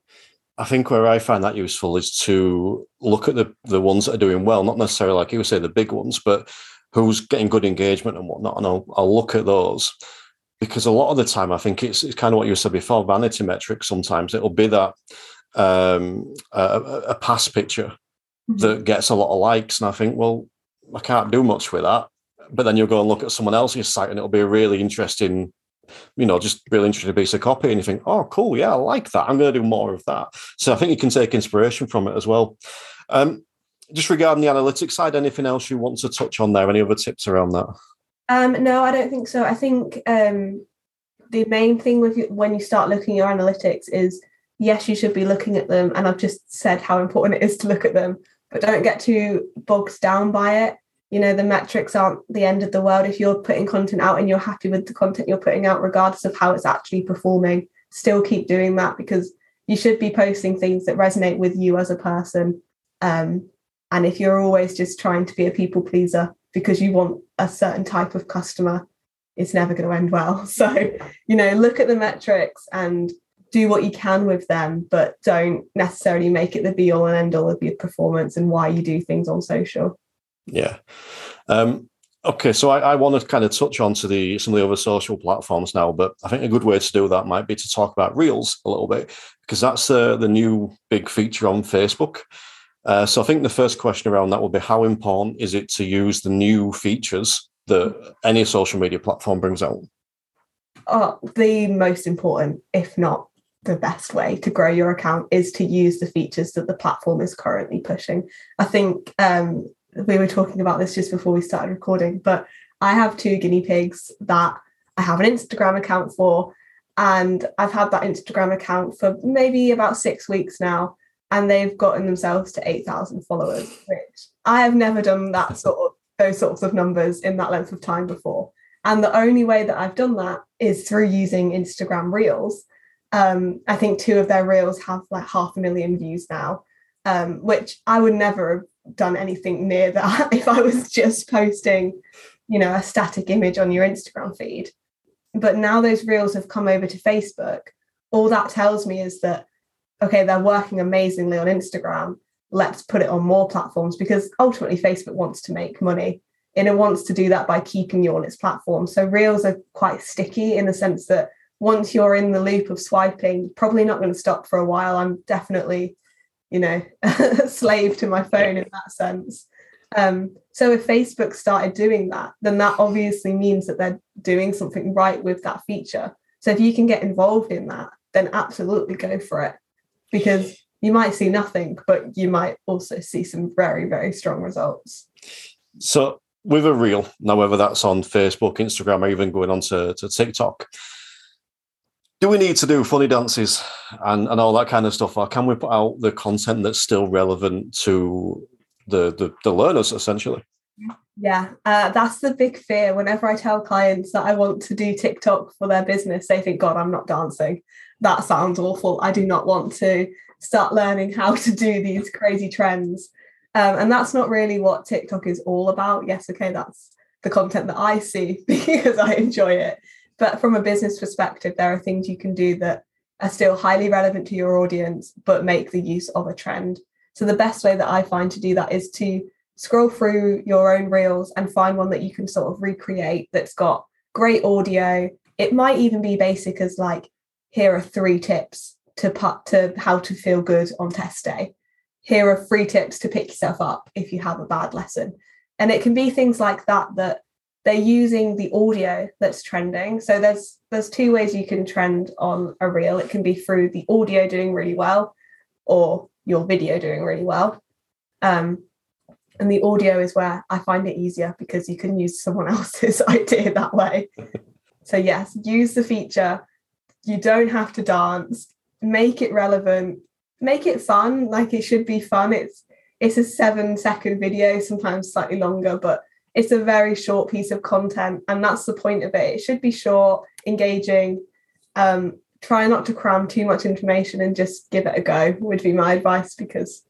I think where I find that useful is to look at the the ones that are doing well, not necessarily like you would say the big ones, but who's getting good engagement and whatnot. And I'll, I'll look at those because a lot of the time I think it's, it's kind of what you said before, vanity metrics. Sometimes it'll be that um, a, a past picture mm-hmm. that gets a lot of likes, and I think, well, I can't do much with that. But then you'll go and look at someone else's site, and it'll be a really interesting you know, just really interesting piece of copy, and you think, oh, cool, yeah, I like that. I'm going to do more of that. So I think you can take inspiration from it as well. Um, just regarding the analytics side, anything else you want to touch on there? Any other tips around that? Um, no, I don't think so. I think um, the main thing with you, when you start looking at your analytics is yes, you should be looking at them, and I've just said how important it is to look at them, but don't get too bogged down by it you know the metrics aren't the end of the world if you're putting content out and you're happy with the content you're putting out regardless of how it's actually performing. Still keep doing that because you should be posting things that resonate with you as a person. Um, and if you're always just trying to be a people pleaser because you want a certain type of customer it's never going to end well. [LAUGHS] So you know look at the metrics and do what you can with them but don't necessarily make it the be all and end all of your performance and why you do things on social yeah. Um, okay, so I, I, want to kind of touch on to the some of the other social platforms now, but I think a good way to do that might be to talk about Reels a little bit because that's the the new big feature on Facebook. Uh, so I think the first question around that will be how important is it to use the new features that any social media platform brings out? Oh, the most important, if not the best way to grow your account, is to use the features that the platform is currently pushing. I think um, we were talking about this just before we started recording, but I have two guinea pigs that I have an Instagram account for. And I've had that Instagram account for maybe about six weeks now. And they've gotten themselves to 8,000 followers, which I have never done that sort of those sorts of numbers in that length of time before. And the only way that I've done that is through using Instagram Reels. Um, I think two of their reels have like half a million views now, um, which I would never have done anything near that [LAUGHS] if I was just posting, you know, a static image on your Instagram feed. But now those reels have come over to Facebook. All that tells me is that, okay, they're working amazingly on Instagram. Let's put it on more platforms because ultimately Facebook wants to make money and it wants to do that by keeping you on its platform. So reels are quite sticky in the sense that once you're in the loop of swiping, probably not going to stop for a while. I'm definitely, you know, [LAUGHS] slave to my phone in that sense. Um, so if Facebook started doing that, then that obviously means that they're doing something right with that feature. So if you can get involved in that, then absolutely go for it because you might see nothing, but you might also see some very, very strong results. So with a reel, now whether that's on Facebook, Instagram, or even going on to, to TikTok, do we need to do funny dances and, and all that kind of stuff, or can we put out the content that's still relevant to the the, the learners essentially? Yeah, uh, that's the big fear. Whenever I tell clients that I want to do TikTok for their business, they think, God, I'm not dancing. That sounds awful. I do not want to start learning how to do these crazy trends. Um, and that's not really what TikTok is all about. Yes, okay, that's the content that I see [LAUGHS] because I enjoy it. But from a business perspective, there are things you can do that are still highly relevant to your audience, but make the use of a trend. So the best way that I find to do that is to scroll through your own reels and find one that you can sort of recreate that's got great audio. It might even be basic as like, here are three tips to put to how to feel good on test day here are free tips to pick yourself up if you have a bad lesson. And it can be things like that that they're using the audio that's trending. So there's there's two ways you can trend on a reel. It can be through the audio doing really well or your video doing really well. Um, and the audio is where I find it easier because you can use someone [LAUGHS] else's [LAUGHS] idea that way. [LAUGHS] so yes, use the feature. You don't have to dance. Make it relevant make it fun. Like it should be fun. It's it's a seven second video, sometimes slightly longer, but it's a very short piece of content, and that's the point of it. It should be short, engaging. Um, try not to cram too much information and just give it a go. Would be my advice because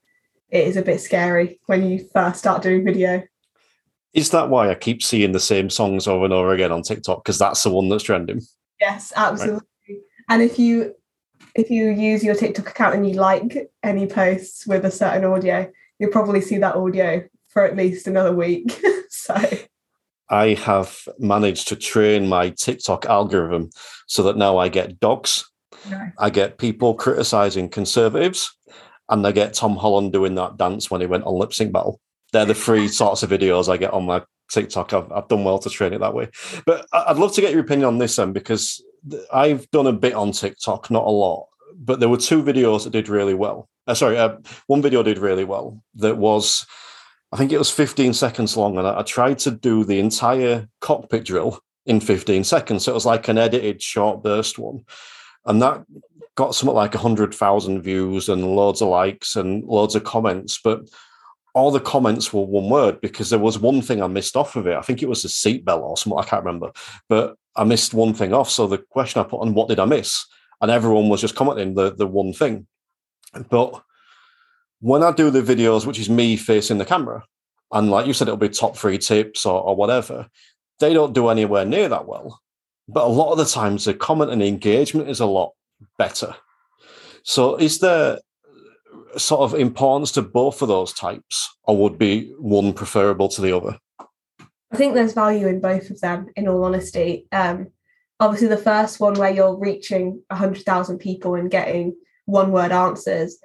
it is a bit scary when you first start doing video. Is that why I keep seeing the same songs over and over again on TikTok? Because that's the one that's trending. Yes, absolutely. Right. And if you if you use your TikTok account and you like any posts with a certain audio, you'll probably see that audio for at least another week. [LAUGHS] so I have managed to train my TikTok algorithm so that now I get dogs, nice. I get people criticizing conservatives, and I get Tom Holland doing that dance when he went on lip sync battle. They're the three [LAUGHS] sorts of videos I get on my TikTok. I've, I've done well to train it that way. But I'd love to get your opinion on this then, because I've done a bit on TikTok, not a lot, but there were two videos that did really well. Uh, sorry, uh, one video did really well. That was, I think it was 15 seconds long, and I, I tried to do the entire cockpit drill in 15 seconds. So it was like an edited short burst one, and that got something like 100,000 views and loads of likes and loads of comments. But all the comments were one word because there was one thing I missed off of it. I think it was a seatbelt or something. I can't remember, but I missed one thing off. So the question I put on what did I miss? And everyone was just commenting the, the one thing. But when I do the videos, which is me facing the camera, and like you said, it'll be top three tips or, or whatever, they don't do anywhere near that well. But a lot of the times the comment and engagement is a lot better. So is there sort of importance to both of those types, or would be one preferable to the other? I think there's value in both of them, in all honesty. Um, obviously, the first one where you're reaching 100,000 people and getting one word answers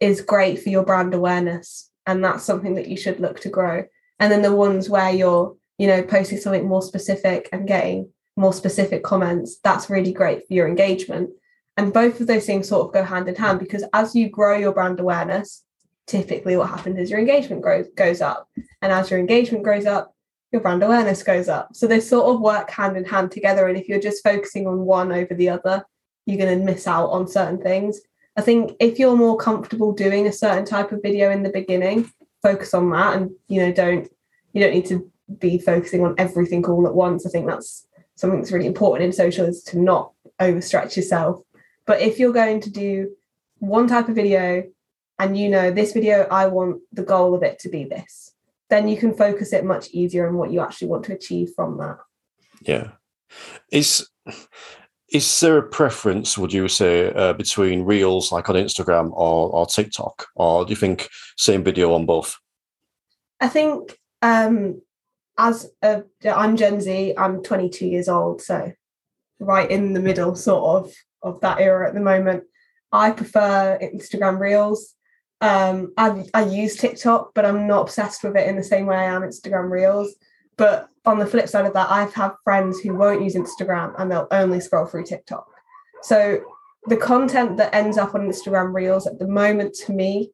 is great for your brand awareness. And that's something that you should look to grow. And then the ones where you're, you know, posting something more specific and getting more specific comments, that's really great for your engagement. And both of those things sort of go hand in hand because as you grow your brand awareness, typically what happens is your engagement grows goes up And as your engagement grows up, your brand awareness goes up. So they sort of work hand in hand together. And if you're just focusing on one over the other, you're going to miss out on certain things. I think if you're more comfortable doing a certain type of video in the beginning, focus on that and you know don't you don't need to be focusing on everything all at once. I think that's something that's really important in social is to not overstretch yourself. But if you're going to do one type of video and you know this video I want the goal of it to be this, then you can focus it much easier on what you actually want to achieve from that. Yeah. Is is there a preference, would you say, uh, between reels like on Instagram or, or TikTok? Or do you think same video on both? I think um, as a, I'm Gen Z, I'm 22 years old, so right in the middle sort of of that era at the moment. I prefer Instagram Reels. Um, I, I use TikTok, but I'm not obsessed with it in the same way I am Instagram Reels. But on the flip side of that, I've had friends who won't use Instagram and they'll only scroll through TikTok. So the content that ends up on Instagram Reels at the moment to me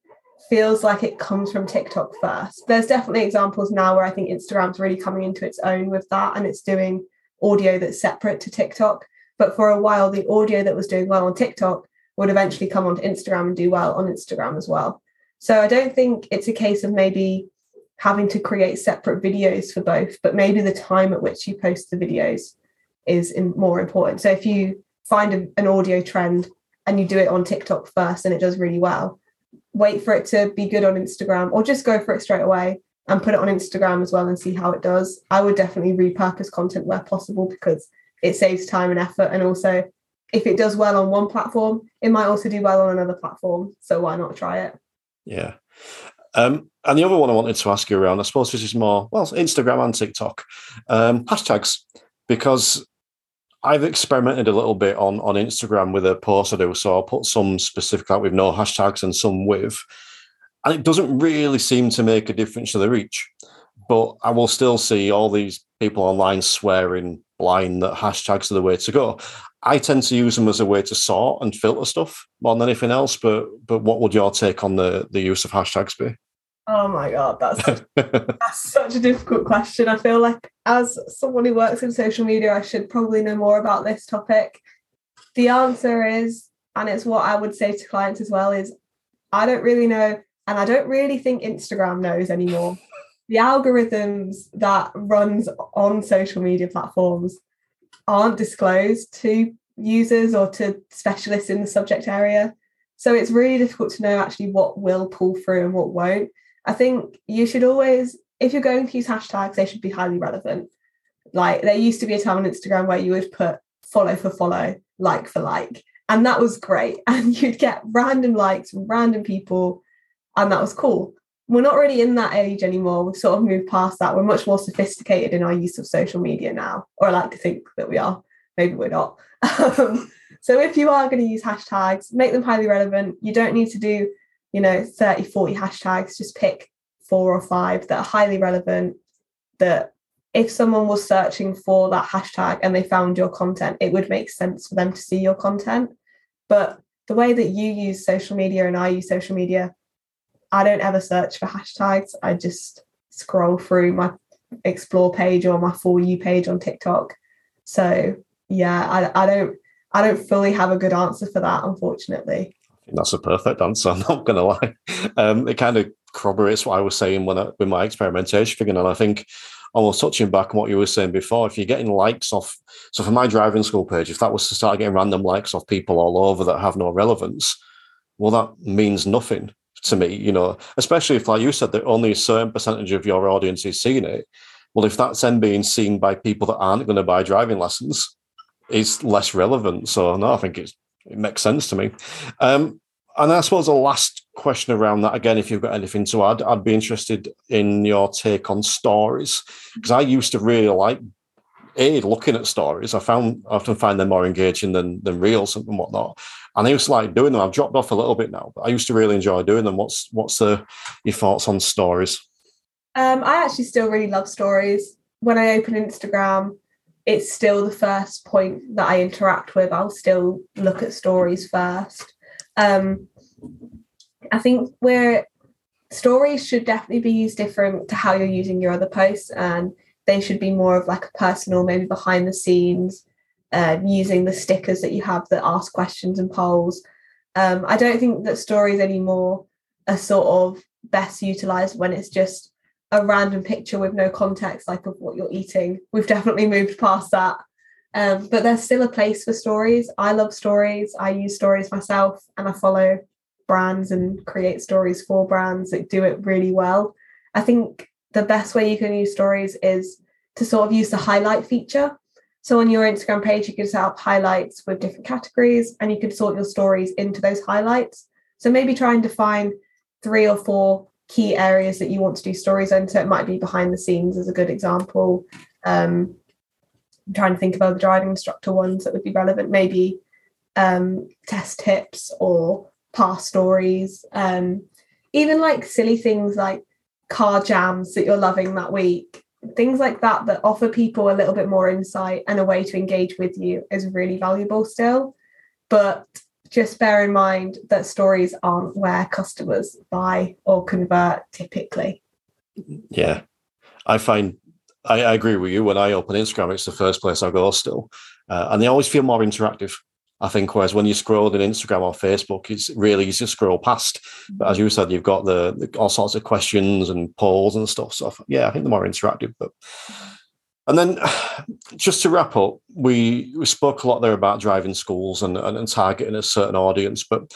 feels like it comes from TikTok first. There's definitely examples now where I think Instagram's really coming into its own with that and it's doing audio that's separate to TikTok. But for a while, the audio that was doing well on TikTok would eventually come onto Instagram and do well on Instagram as well. So I don't think it's a case of maybe having to create separate videos for both, but maybe the time at which you post the videos is in, more important. So if you find a, an audio trend and you do it on TikTok first and it does really well, wait for it to be good on Instagram or just go for it straight away and put it on Instagram as well and see how it does. I would definitely repurpose content where possible because it saves time and effort. And also, if it does well on one platform, it might also do well on another platform. So why not try it? Yeah. Um, and the other one I wanted to ask you around, I suppose this is more, well, Instagram and TikTok, um, hashtags, because I've experimented a little bit on, on Instagram with a post I do. So I'll put some specific out with no hashtags and some with. And it doesn't really seem to make a difference to the reach. But I will still see all these people online swearing blind that hashtags are the way to go. I tend to use them as a way to sort and filter stuff more than anything else. But but what would your take on the the use of hashtags be? Oh my god, that's [LAUGHS] that's such a difficult question. I feel like as someone who works in social media, I should probably know more about this topic. The answer is, and it's what I would say to clients as well, is I don't really know, and I don't really think Instagram knows anymore. [LAUGHS] the algorithms that runs on social media platforms aren't disclosed to users or to specialists in the subject area. So it's really difficult to know actually what will pull through and what won't. I think you should always, if you're going to use hashtags, they should be highly relevant. Like there used to be a time on Instagram where you would put follow for follow, like for like, and that was great. [LAUGHS] And you'd get random likes from random people, and that was cool. We're not really in that age anymore. We've sort of moved past that. We're much more sophisticated in our use of social media now, or I like to think that we are. Maybe we're not. [LAUGHS] Um, so if you are going to use hashtags, make them highly relevant. You don't need to do you know 30 40 hashtags just pick four or five that are highly relevant that if someone was searching for that hashtag and they found your content it would make sense for them to see your content. But the way that you use social media and i use social media i don't ever search for hashtags. I just scroll through my explore page or my for you page on tiktok. So yeah I, I don't i don't fully have a good answer for that unfortunately that's a perfect answer. [LAUGHS] I'm not going to lie. Um, it kind of corroborates what I was saying when I, with my experimentation thing, and I think almost touching back on what you were saying before, if you're getting likes off, so for my driving school page, if that was to start getting random likes off people all over that have no relevance, well, that means nothing to me, you know, especially if, like you said, that only a certain percentage of your audience is seeing it. Well, if that's then being seen by people that aren't going to buy driving lessons, is less relevant. So no, I think it's it makes sense to me. Um, and I suppose the last question around that, again, if you've got anything to add, I'd be interested in your take on stories because I used to really like a looking at stories. I found I often find them more engaging than than reels and whatnot. And I used to like doing them. I've dropped off a little bit now, but I used to really enjoy doing them. What's what's the your thoughts on stories? Um, I actually still really love stories. When I open Instagram, it's still the first point that I interact with. I'll still look at stories first. Um, I think we're stories should definitely be used different to how you're using your other posts, and they should be more of like a personal, maybe behind the scenes, uh, using the stickers that you have that ask questions and polls. Um, I don't think that stories anymore are sort of best utilized when it's just a random picture with no context, like of what you're eating. We've definitely moved past that. Um, but there's still a place for stories. I love stories. I use stories myself and I follow brands and create stories for brands that do it really well. I think the best way you can use stories is to sort of use the highlight feature. So on your Instagram page, you can set up highlights with different categories and you can sort your stories into those highlights. So maybe try and define three or four key areas that you want to do stories on. So it might be behind the scenes as a good example. Um, I'm trying to think of other driving instructor ones that would be relevant. Maybe um, test tips or past stories. Um, even like silly things like car jams that you're loving that week. Things like that that offer people a little bit more insight and a way to engage with you is really valuable still. But just bear in mind that stories aren't where customers buy or convert typically. Yeah. I find I, I, agree with you. When I open Instagram, it's the first place I go still, uh, and they always feel more interactive. I think whereas when you scroll on Instagram or Facebook, it's really easy to scroll past. But as you said, you've got the, the all sorts of questions and polls and stuff. So yeah, I think they're more interactive. But and then [SIGHS] just to wrap up, we we spoke a lot there about driving schools and, and, and targeting a certain audience, but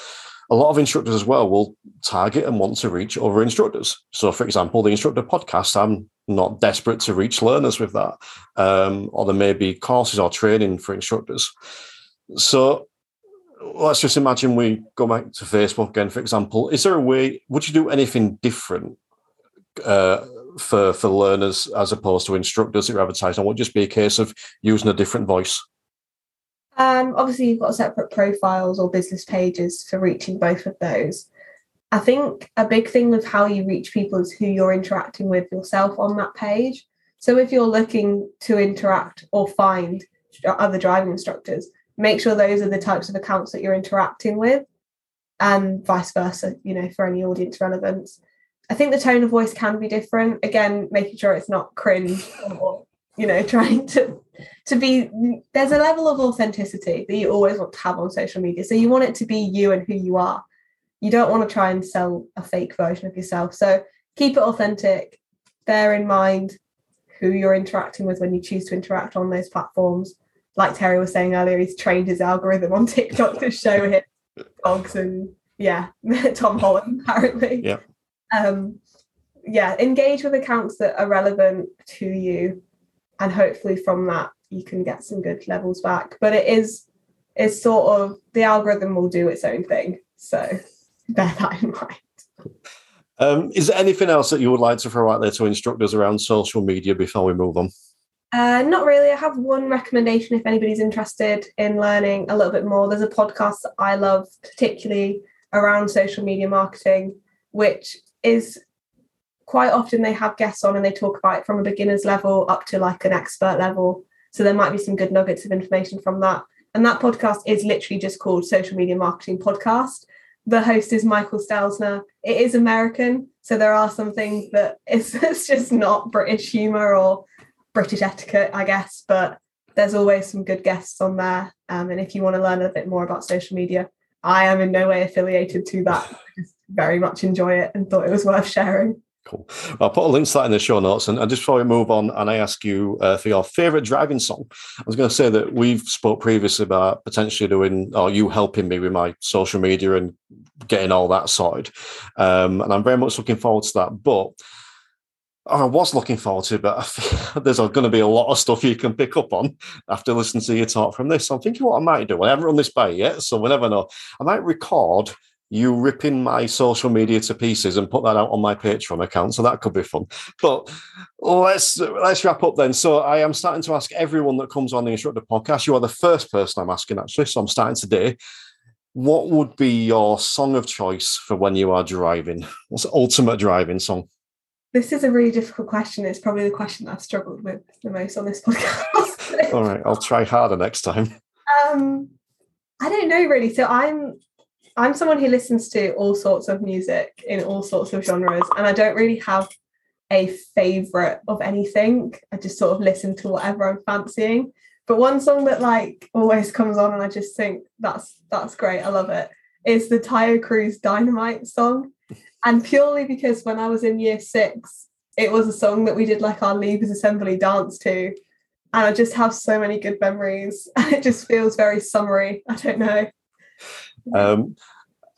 a lot of instructors as well will target and want to reach other instructors. So, for example, the instructor podcast, I'm not desperate to reach learners with that. Um, or there may be courses or training for instructors. So, let's just imagine we go back to Facebook again, for example. Is there a way, would you do anything different uh, for, for learners as opposed to instructors that you're would just be a case of using a different voice? Um, obviously, you've got separate profiles or business pages for reaching both of those. I think a big thing with how you reach people is who you're interacting with yourself on that page. So if you're looking to interact or find other driving instructors, make sure those are the types of accounts that you're interacting with, and vice versa, you know, for any audience relevance. I think the tone of voice can be different. Again, making sure it's not cringe or, you know, [LAUGHS] trying to to be there's a level of authenticity that you always want to have on social media. So you want it to be you and who you are. You don't want to try and sell a fake version of yourself. So keep it authentic. Bear in mind who you're interacting with when you choose to interact on those platforms. Like Terry was saying earlier, he's trained his algorithm on [LAUGHS] TikTok to show him dogs and yeah, [LAUGHS] Tom Holland apparently. Yeah. Um, yeah, engage with accounts that are relevant to you and hopefully from that you can get some good levels back but it is it's sort of the algorithm will do its own thing so [LAUGHS] bear that in mind um, is there anything else that you would like to throw out there to instructors around social media before we move on uh, not really. I have one recommendation if anybody's interested in learning a little bit more. There's a podcast that I love, particularly around social media marketing, which is quite often they have guests on and they talk about it from a beginner's level up to like an expert level. So there might be some good nuggets of information from that. And that podcast is literally just called Social Media Marketing Podcast. The host is Michael Stelzner. It is American, so there are some things that it's, [LAUGHS] it's just not British humour or British etiquette, I guess. But there's always some good guests on there. Um, and if you want to learn a bit more about social media, I am in no way affiliated to that. [LAUGHS] Very much enjoy it and thought it was worth sharing. Cool. I'll put a link to that in the show notes. And, and just before we move on, and I ask you uh, for your favorite driving song, I was going to say that we've spoke previously about potentially doing, or you helping me with my social media and getting all that sorted. Um, and I'm very much looking forward to that. But I was looking forward to, but [LAUGHS] there's going to be a lot of stuff you can pick up on after listening to you talk from this. I'm thinking what I might do. I haven't run this by yet, so we never know. I might record you ripping my social media to pieces and put that out on my Patreon account. So that could be fun. But let's let's wrap up then. So I am starting to ask everyone that comes on the Instructor podcast. You are the first person I'm asking actually. So I'm starting today. What would be your song of choice for when you are driving? What's the ultimate driving song? This is a really difficult question. It's probably the question that I've struggled with the most on this podcast. All right, I'll try harder next time. Um, I don't know really. So I'm I'm someone who listens to all sorts of music in all sorts of genres, and I don't really have a favorite of anything. I just sort of listen to whatever I'm fancying. But one song that like always comes on and I just think that's that's great. I love it. Is the Taio Cruz Dynamite song. And purely because when I was in year six, it was a song that we did like our leavers assembly dance to. And I just have so many good memories. And [LAUGHS] it just feels very summery. I don't know. Um,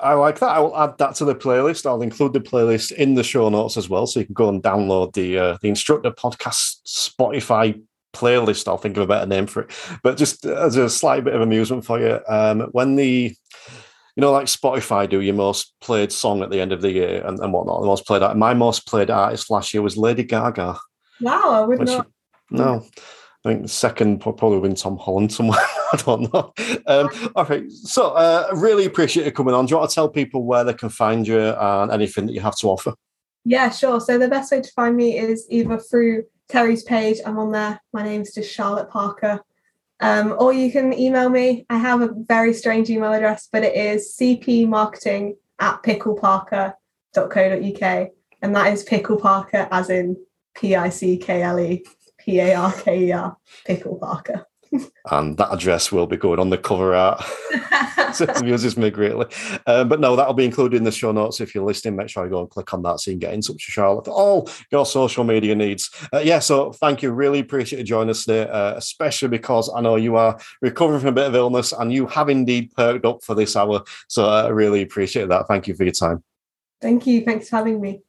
I like that. I'll add that to the playlist. I'll include the playlist in the show notes as well, so you can go and download the uh, the instructor podcast Spotify playlist. I'll think of a better name for it. But just as a slight bit of amusement for you, um, when the you know, like Spotify do your most played song at the end of the year and, and whatnot. The most played my most played artist last year was Lady Gaga. Wow, I would not. No, I think the second probably been Tom Holland somewhere. [LAUGHS] I don't know. Um, all right. So, uh, really appreciate you coming on. Do you want to tell people where they can find you and anything that you have to offer? Yeah, sure. So, the best way to find me is either through Terry's page. I'm on there. My name's just Charlotte Parker. Um, or you can email me. I have a very strange email address, but it is cpmarketing at pickleparker.co.uk. And that is Pickle Parker as in P I C K L E P A R K E R, Pickle Parker. and that address will be going on the cover art. so it amuses me greatly. Um, but no, that'll be included in the show notes. If you're listening, make sure you go and click on that so you can get in touch with Charlotte for all your social media needs. Uh, yeah, so thank you. Really appreciate you joining us today, uh, especially because I know you are recovering from a bit of illness and you have indeed perked up for this hour. So uh, I really appreciate that. Thank you for your time. Thank you. Thanks for having me.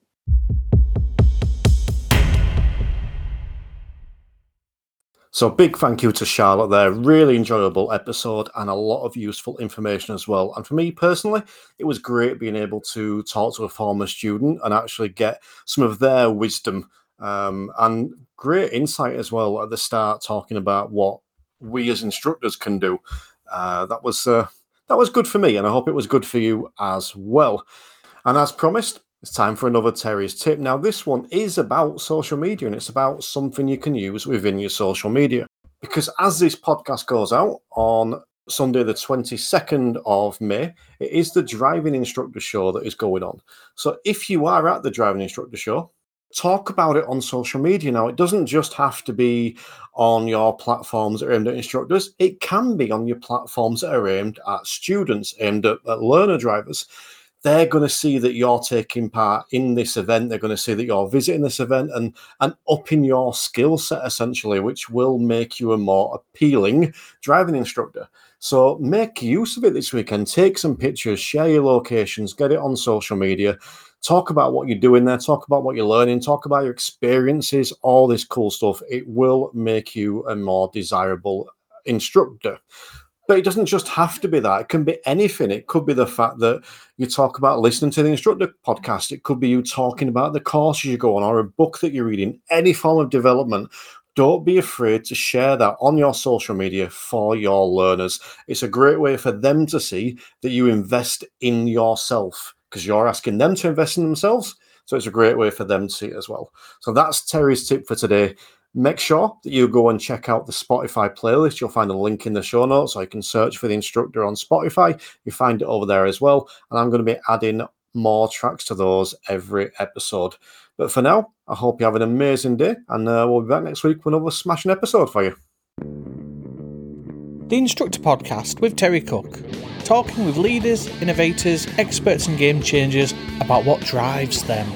So big thank you to Charlotte there. Really enjoyable episode and a lot of useful information as well. And for me personally, it was great being able to talk to a former student and actually get some of their wisdom um, and great insight as well at the start, talking about what we as instructors can do. Uh, that was uh, that was good for me, and I hope it was good for you as well. And as promised, it's time for another Terry's tip. Now, this one is about social media and it's about something you can use within your social media. Because as this podcast goes out on Sunday, the 22nd of May, it is the driving instructor show that is going on. So if you are at the driving instructor show, talk about it on social media. Now, it doesn't just have to be on your platforms that are aimed at instructors, it can be on your platforms that are aimed at students, aimed at, at learner drivers they're going to see that you're taking part in this event. They're going to see that you're visiting this event and and upping your skill set essentially, which will make you a more appealing driving instructor. So make use of it this weekend. Take some pictures, share your locations, get it on social media. Talk about what you're doing there. Talk about what you're learning. Talk about your experiences. All this cool stuff. It will make you a more desirable instructor. But it doesn't just have to be that. It can be anything. It could be the fact that you talk about listening to the instructor podcast. It could be you talking about the courses you go on or a book that you're reading, any form of development. Don't be afraid to share that on your social media for your learners. It's a great way for them to see that you invest in yourself because you're asking them to invest in themselves. So it's a great way for them to see it as well. So that's Terry's tip for today. Make sure that you go and check out the Spotify playlist. You'll find a link in the show notes, so you can search for the instructor on Spotify. You find it over there as well. And I'm going to be adding more tracks to those every episode. But for now, I hope you have an amazing day, and uh, we'll be back next week with another smashing episode for you. The Instructor Podcast with Terry Cook, talking with leaders, innovators, experts, and game changers about what drives them.